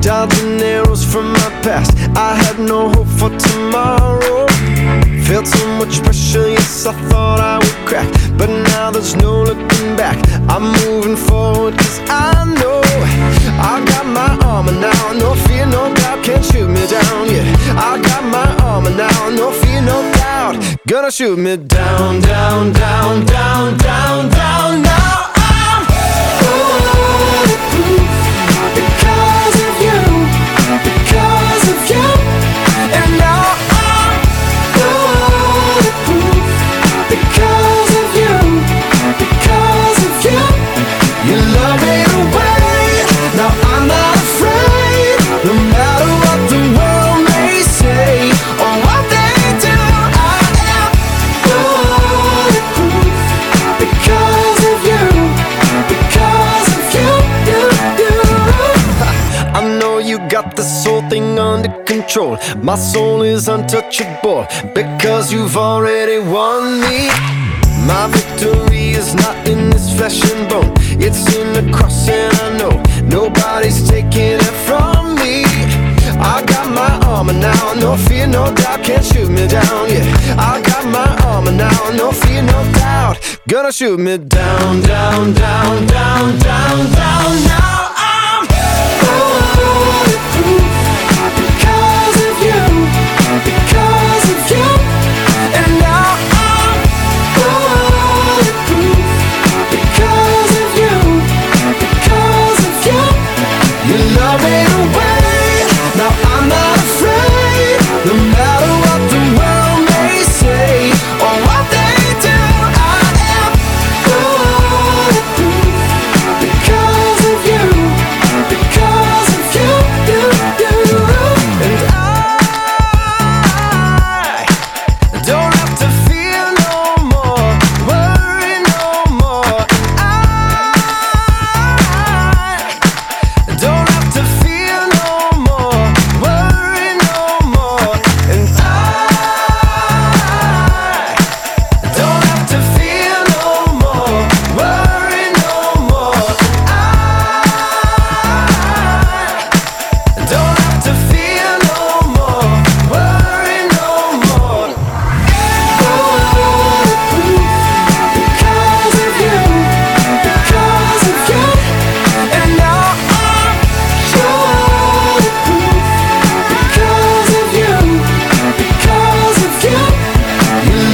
dodging arrows from my past. I had no hope for tomorrow. Felt so much pressure, yes, I thought I would crack. But now there's no looking back. I'm moving forward, cause I know I got my armor now. No fear, no doubt, can't shoot me down. Yeah, I got my armor now. No fear, no doubt, gonna shoot me down, down, down, down, down, down. Control. My soul is untouchable because you've already won me. My victory is not in this flesh and bone, it's in the cross, and I know nobody's taking it from me. I got my armor now, no fear, no doubt, can't shoot me down. Yeah, I got my armor now, no fear, no doubt, gonna shoot me down, down, down, down, down.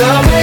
love